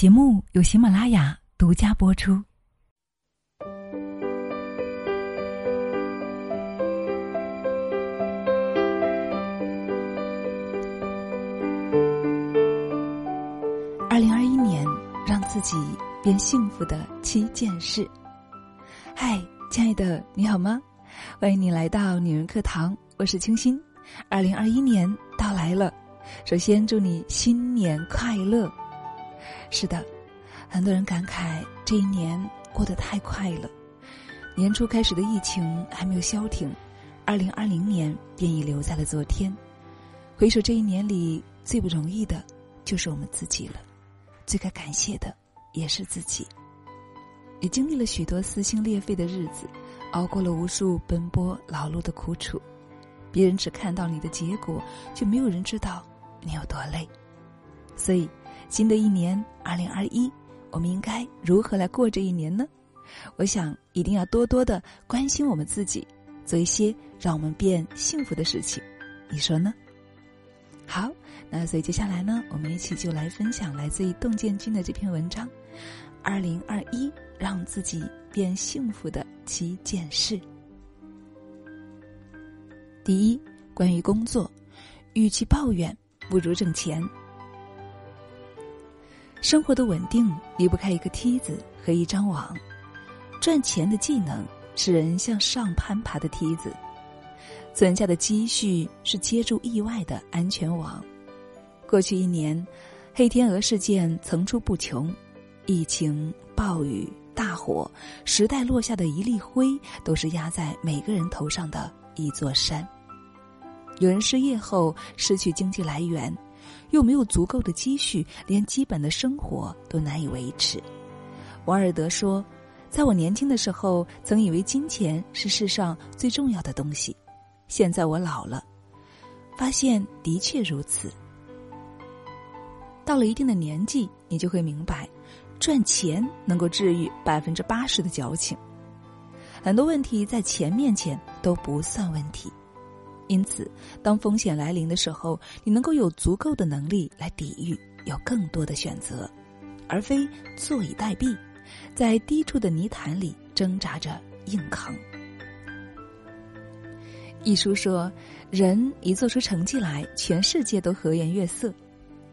节目由喜马拉雅独家播出。二零二一年，让自己变幸福的七件事。嗨，亲爱的，你好吗？欢迎你来到女人课堂，我是清新。二零二一年到来了，首先祝你新年快乐。是的，很多人感慨这一年过得太快了。年初开始的疫情还没有消停，二零二零年便已留在了昨天。回首这一年里，最不容易的就是我们自己了，最该感谢的也是自己。也经历了许多撕心裂肺的日子，熬过了无数奔波劳碌的苦楚。别人只看到你的结果，就没有人知道你有多累。所以。新的一年，二零二一，我们应该如何来过这一年呢？我想一定要多多的关心我们自己，做一些让我们变幸福的事情，你说呢？好，那所以接下来呢，我们一起就来分享来自于洞见君的这篇文章：二零二一让自己变幸福的七件事。第一，关于工作，与其抱怨，不如挣钱。生活的稳定离不开一个梯子和一张网，赚钱的技能是人向上攀爬的梯子，存下的积蓄是接住意外的安全网。过去一年，黑天鹅事件层出不穷，疫情、暴雨、大火，时代落下的一粒灰，都是压在每个人头上的一座山。有人失业后失去经济来源。又没有足够的积蓄，连基本的生活都难以维持。王尔德说：“在我年轻的时候，曾以为金钱是世上最重要的东西。现在我老了，发现的确如此。到了一定的年纪，你就会明白，赚钱能够治愈百分之八十的矫情。很多问题在钱面前都不算问题。”因此，当风险来临的时候，你能够有足够的能力来抵御，有更多的选择，而非坐以待毙，在低处的泥潭里挣扎着硬扛。一书说，人一做出成绩来，全世界都和颜悦色。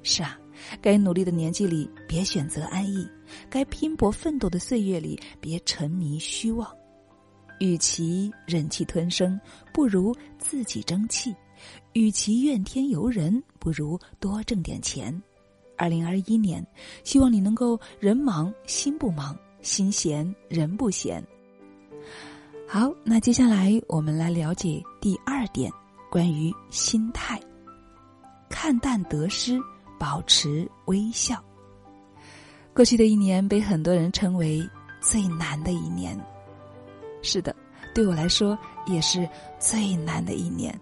是啊，该努力的年纪里，别选择安逸；该拼搏奋斗的岁月里，别沉迷虚妄。与其忍气吞声，不如自己争气；与其怨天尤人，不如多挣点钱。二零二一年，希望你能够人忙心不忙，心闲人不闲。好，那接下来我们来了解第二点，关于心态：看淡得失，保持微笑。过去的一年被很多人称为最难的一年。是的，对我来说也是最难的一年。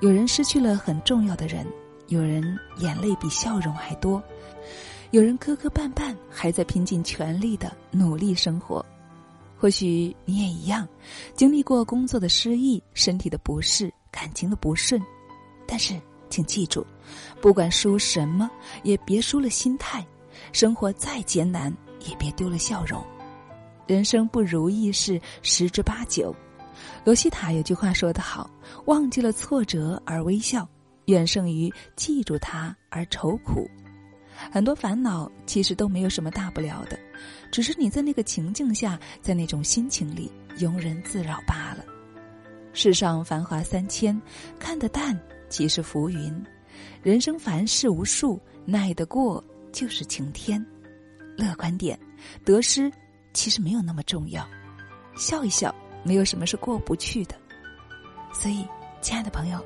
有人失去了很重要的人，有人眼泪比笑容还多，有人磕磕绊绊，还在拼尽全力的努力生活。或许你也一样，经历过工作的失意、身体的不适、感情的不顺，但是请记住，不管输什么，也别输了心态。生活再艰难，也别丢了笑容。人生不如意事十之八九，罗西塔有句话说得好：“忘记了挫折而微笑，远胜于记住它而愁苦。”很多烦恼其实都没有什么大不了的，只是你在那个情境下，在那种心情里庸人自扰罢了。世上繁华三千，看得淡即是浮云。人生凡事无数，耐得过就是晴天。乐观点，得失。其实没有那么重要，笑一笑，没有什么是过不去的。所以，亲爱的朋友，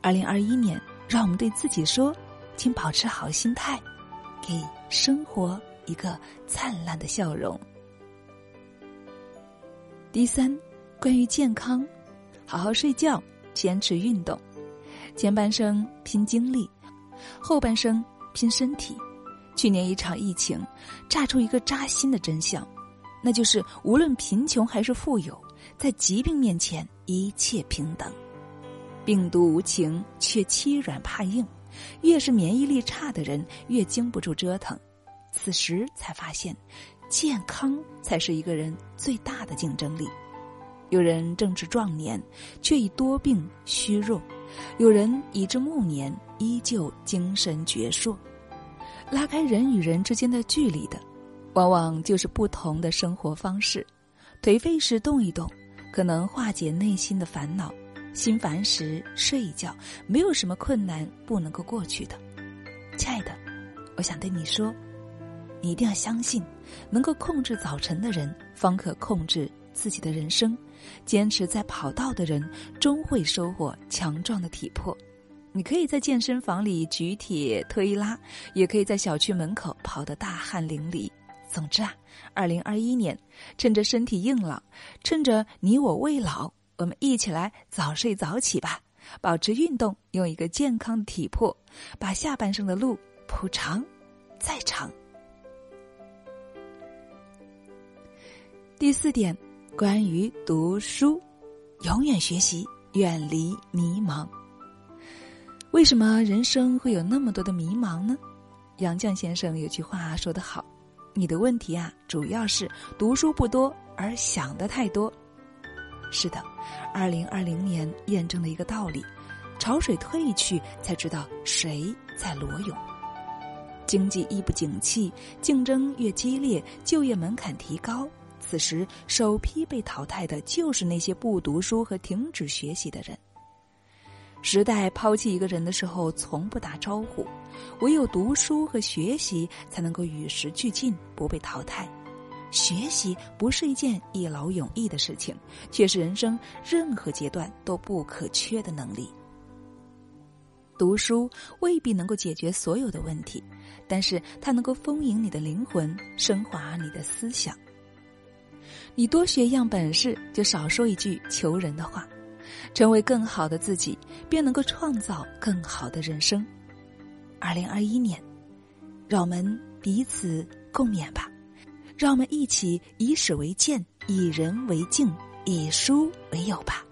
二零二一年，让我们对自己说，请保持好心态，给生活一个灿烂的笑容。第三，关于健康，好好睡觉，坚持运动，前半生拼精力，后半生拼身体。去年一场疫情，炸出一个扎心的真相。那就是，无论贫穷还是富有，在疾病面前一切平等。病毒无情，却欺软怕硬。越是免疫力差的人，越经不住折腾。此时才发现，健康才是一个人最大的竞争力。有人正值壮年，却已多病虚弱；有人已至暮年，依旧精神矍铄。拉开人与人之间的距离的，往往就是不同的生活方式。颓废时动一动，可能化解内心的烦恼；心烦时睡一觉，没有什么困难不能够过去的。亲爱的，我想对你说，你一定要相信，能够控制早晨的人，方可控制。自己的人生，坚持在跑道的人，终会收获强壮的体魄。你可以在健身房里举铁推拉，也可以在小区门口跑得大汗淋漓。总之啊，二零二一年，趁着身体硬朗，趁着你我未老，我们一起来早睡早起吧，保持运动，用一个健康的体魄，把下半生的路铺长再长。第四点。关于读书，永远学习，远离迷茫。为什么人生会有那么多的迷茫呢？杨绛先生有句话说得好：“你的问题啊，主要是读书不多，而想的太多。”是的，二零二零年验证了一个道理：潮水退去，才知道谁在裸泳。经济一不景气，竞争越激烈，就业门槛提高。此时，首批被淘汰的就是那些不读书和停止学习的人。时代抛弃一个人的时候，从不打招呼，唯有读书和学习才能够与时俱进，不被淘汰。学习不是一件一劳永逸的事情，却是人生任何阶段都不可缺的能力。读书未必能够解决所有的问题，但是它能够丰盈你的灵魂，升华你的思想。你多学一样本事，就少说一句求人的话，成为更好的自己，便能够创造更好的人生。二零二一年，让我们彼此共勉吧，让我们一起以史为鉴，以人为镜，以书为友吧。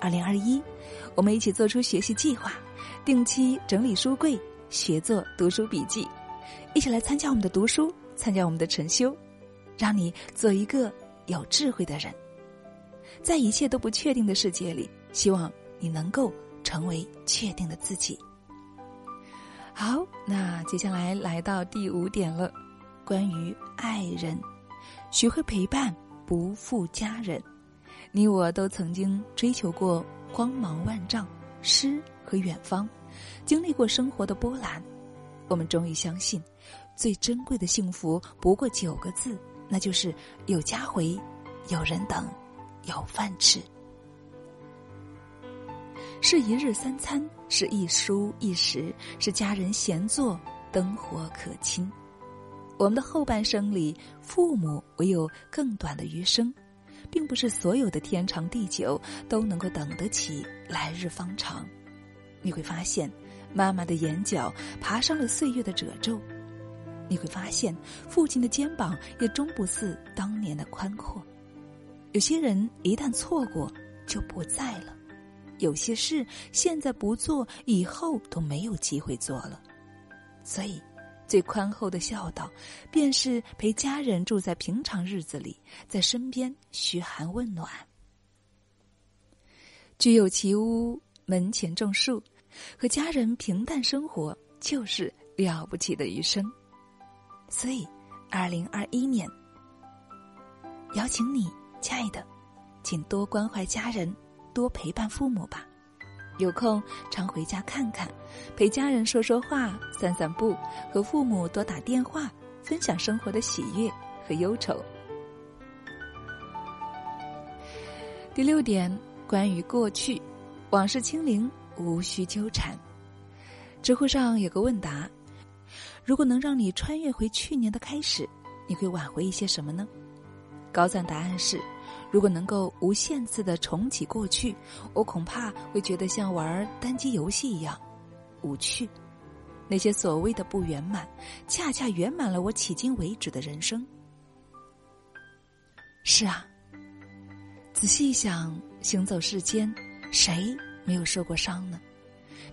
二零二一，我们一起做出学习计划，定期整理书柜，学做读书笔记，一起来参加我们的读书，参加我们的晨修。让你做一个有智慧的人，在一切都不确定的世界里，希望你能够成为确定的自己。好，那接下来来到第五点了，关于爱人，学会陪伴，不负家人。你我都曾经追求过光芒万丈、诗和远方，经历过生活的波澜，我们终于相信，最珍贵的幸福不过九个字。那就是有家回，有人等，有饭吃，是一日三餐，是一蔬一食，是家人闲坐，灯火可亲。我们的后半生里，父母唯有更短的余生，并不是所有的天长地久都能够等得起来日方长。你会发现，妈妈的眼角爬上了岁月的褶皱。你会发现，父亲的肩膀也终不似当年的宽阔。有些人一旦错过，就不在了；有些事现在不做，以后都没有机会做了。所以，最宽厚的孝道，便是陪家人住在平常日子里，在身边嘘寒问暖。居有其屋，门前种树，和家人平淡生活，就是了不起的余生。所以，二零二一年，邀请你，亲爱的，请多关怀家人，多陪伴父母吧。有空常回家看看，陪家人说说话、散散步，和父母多打电话，分享生活的喜悦和忧愁。第六点，关于过去，往事清零，无需纠缠。知乎上有个问答。如果能让你穿越回去年的开始，你会挽回一些什么呢？高赞答案是：如果能够无限次的重启过去，我恐怕会觉得像玩单机游戏一样无趣。那些所谓的不圆满，恰恰圆满了我迄今为止的人生。是啊，仔细一想，行走世间，谁没有受过伤呢？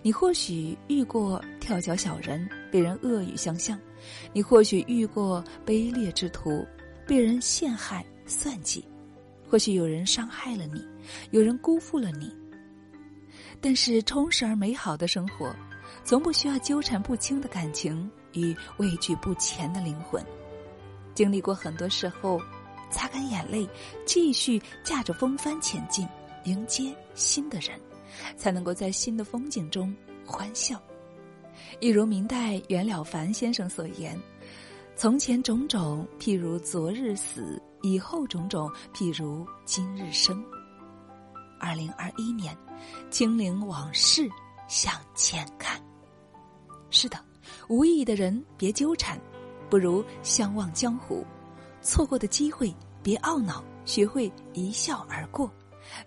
你或许遇过跳脚小人。被人恶语相向，你或许遇过卑劣之徒，被人陷害算计，或许有人伤害了你，有人辜负了你。但是充实而美好的生活，从不需要纠缠不清的感情与畏惧不前的灵魂。经历过很多事后，擦干眼泪，继续驾着风帆前进，迎接新的人，才能够在新的风景中欢笑。一如明代袁了凡先生所言：“从前种种，譬如昨日死；以后种种，譬如今日生。”二零二一年，清零往事，向前看。是的，无意义的人别纠缠。不如相忘江湖，错过的机会别懊恼，学会一笑而过；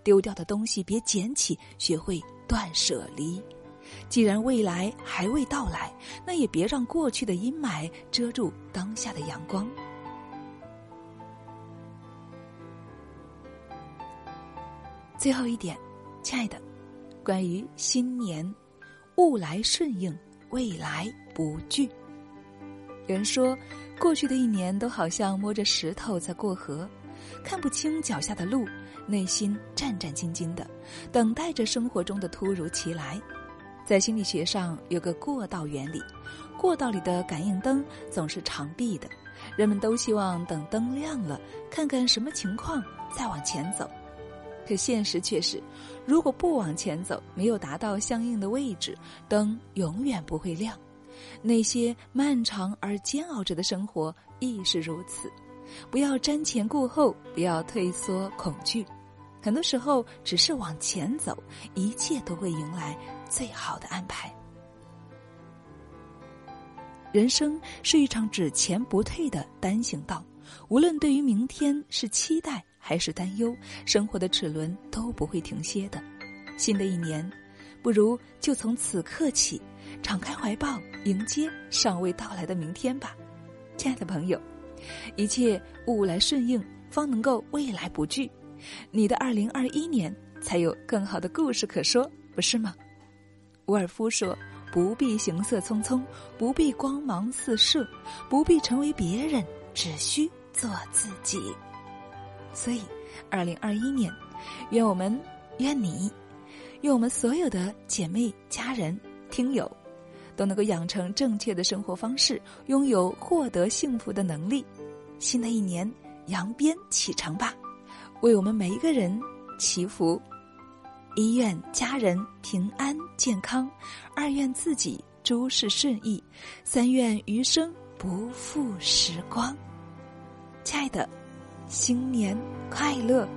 丢掉的东西别捡起，学会断舍离。既然未来还未到来，那也别让过去的阴霾遮住当下的阳光。最后一点，亲爱的，关于新年，物来顺应，未来不惧。有人说，过去的一年都好像摸着石头在过河，看不清脚下的路，内心战战兢兢的，等待着生活中的突如其来。在心理学上有个过道原理，过道里的感应灯总是长闭的，人们都希望等灯亮了，看看什么情况再往前走。可现实却是，如果不往前走，没有达到相应的位置，灯永远不会亮。那些漫长而煎熬着的生活亦是如此，不要瞻前顾后，不要退缩恐惧，很多时候只是往前走，一切都会迎来最好的安排。人生是一场只前不退的单行道，无论对于明天是期待还是担忧，生活的齿轮都不会停歇的。新的一年，不如就从此刻起。敞开怀抱，迎接尚未到来的明天吧，亲爱的朋友，一切物来顺应，方能够未来不惧。你的二零二一年才有更好的故事可说，不是吗？伍尔夫说：“不必行色匆匆，不必光芒四射，不必成为别人，只需做自己。”所以，二零二一年，愿我们，愿你，愿我们所有的姐妹、家人、听友。都能够养成正确的生活方式，拥有获得幸福的能力。新的一年，扬鞭启程吧，为我们每一个人祈福。一愿家人平安健康，二愿自己诸事顺意，三愿余生不负时光。亲爱的，新年快乐。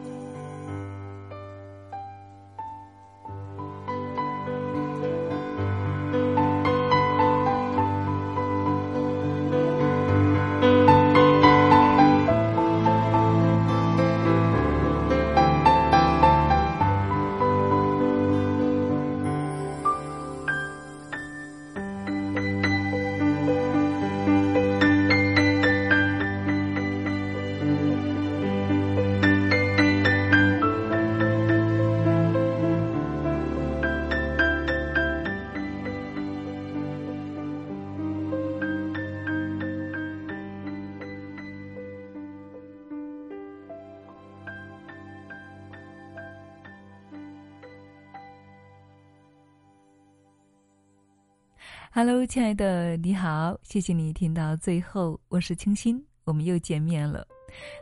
！Hello，亲爱的，你好，谢谢你听到最后，我是清新，我们又见面了。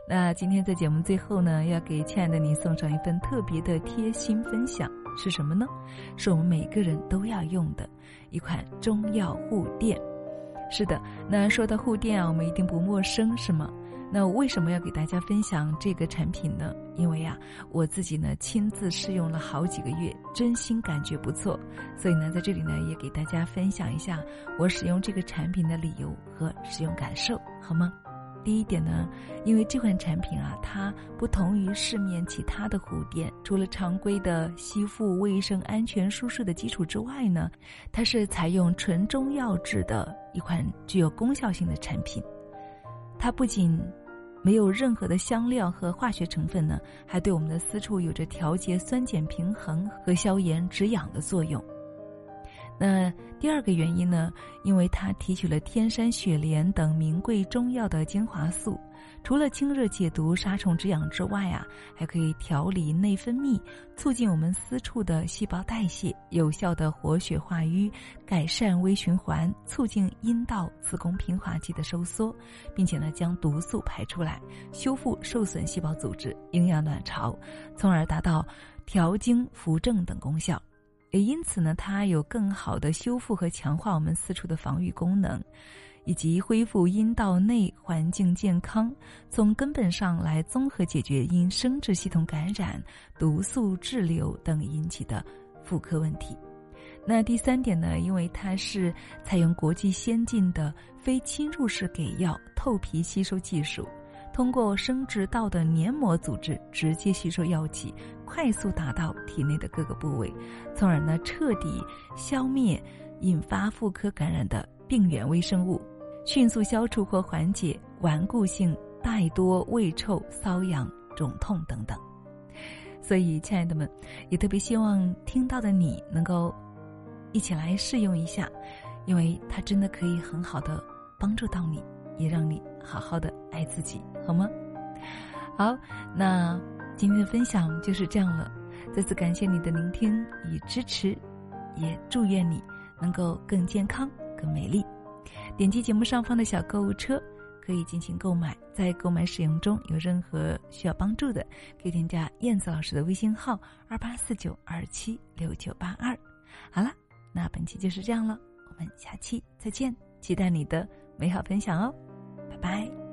那今天在节目最后呢，要给亲爱的你送上一份特别的贴心分享，是什么呢？是我们每个人都要用的一款中药护垫。是的，那说到护垫啊，我们一定不陌生，是吗？那为什么要给大家分享这个产品呢？因为呀，我自己呢亲自试用了好几个月，真心感觉不错，所以呢，在这里呢也给大家分享一下我使用这个产品的理由和使用感受，好吗？第一点呢，因为这款产品啊，它不同于市面其他的护垫，除了常规的吸附、卫生、安全、舒适的基础之外呢，它是采用纯中药制的一款具有功效性的产品。它不仅没有任何的香料和化学成分呢，还对我们的私处有着调节酸碱平衡和消炎止痒的作用。那第二个原因呢，因为它提取了天山雪莲等名贵中药的精华素，除了清热解毒、杀虫止痒之外啊，还可以调理内分泌，促进我们私处的细胞代谢，有效的活血化瘀，改善微循环，促进阴道、子宫平滑肌的收缩，并且呢，将毒素排出来，修复受损细胞组织，营养卵巢，从而达到调经扶正等功效。也因此呢，它有更好的修复和强化我们私处的防御功能，以及恢复阴道内环境健康，从根本上来综合解决因生殖系统感染、毒素滞留等引起的妇科问题。那第三点呢，因为它是采用国际先进的非侵入式给药透皮吸收技术。通过生殖道的黏膜组织直接吸收药剂，快速达到体内的各个部位，从而呢彻底消灭引发妇科感染的病原微生物，迅速消除或缓解顽固性带多、胃臭、瘙痒、肿痛等等。所以，亲爱的们，也特别希望听到的你能够一起来试用一下，因为它真的可以很好的帮助到你。也让你好好的爱自己，好吗？好，那今天的分享就是这样了。再次感谢你的聆听与支持，也祝愿你能够更健康、更美丽。点击节目上方的小购物车，可以进行购买。在购买使用中有任何需要帮助的，可以添加燕子老师的微信号：二八四九二七六九八二。好了，那本期就是这样了，我们下期再见，期待你的美好分享哦。拜拜。